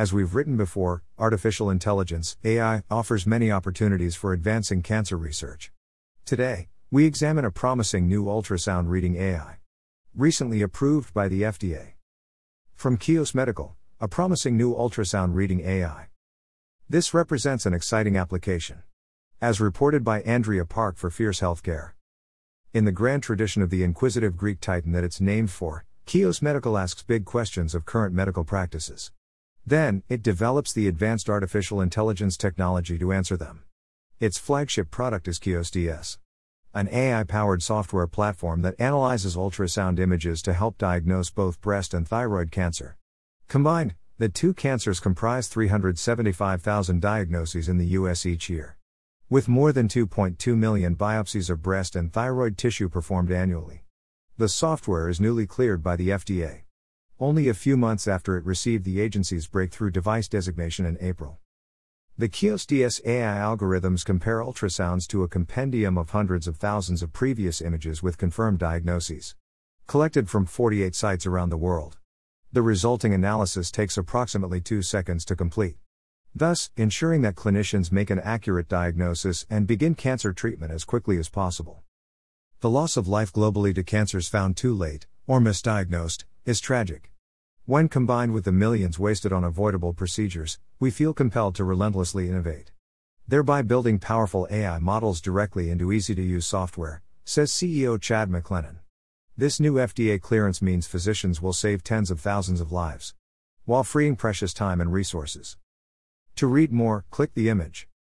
As we've written before, artificial intelligence, AI, offers many opportunities for advancing cancer research. Today, we examine a promising new ultrasound reading AI. Recently approved by the FDA. From Koios Medical, a promising new ultrasound reading AI. This represents an exciting application. As reported by Andrea Park for Fierce Healthcare. In the grand tradition of the inquisitive Greek titan that it's named for, Koios Medical asks big questions of current medical practices. Then, it develops the advanced artificial intelligence technology to answer them. Its flagship product is Koios DS, an AI powered software platform that analyzes ultrasound images to help diagnose both breast and thyroid cancer. Combined, the two cancers comprise 375,000 diagnoses in the US each year. With more than 2.2 million biopsies of breast and thyroid tissue performed annually. The software is newly cleared by the FDA only a few months after it received the agency's breakthrough device designation in April. The Koios DS AI algorithms compare ultrasounds to a compendium of hundreds of thousands of previous images with confirmed diagnoses. Collected from 48 sites around the world. The resulting analysis takes approximately two seconds to complete. Thus, ensuring that clinicians make an accurate diagnosis and begin cancer treatment as quickly as possible. The loss of life globally to cancers found too late, or misdiagnosed, is tragic. When combined with the millions wasted on avoidable procedures, we feel compelled to relentlessly innovate. Thereby building powerful AI models directly into easy to use software, says CEO Chad McClennan. This new FDA clearance means physicians will save tens of thousands of lives while freeing precious time and resources. To read more, click the image.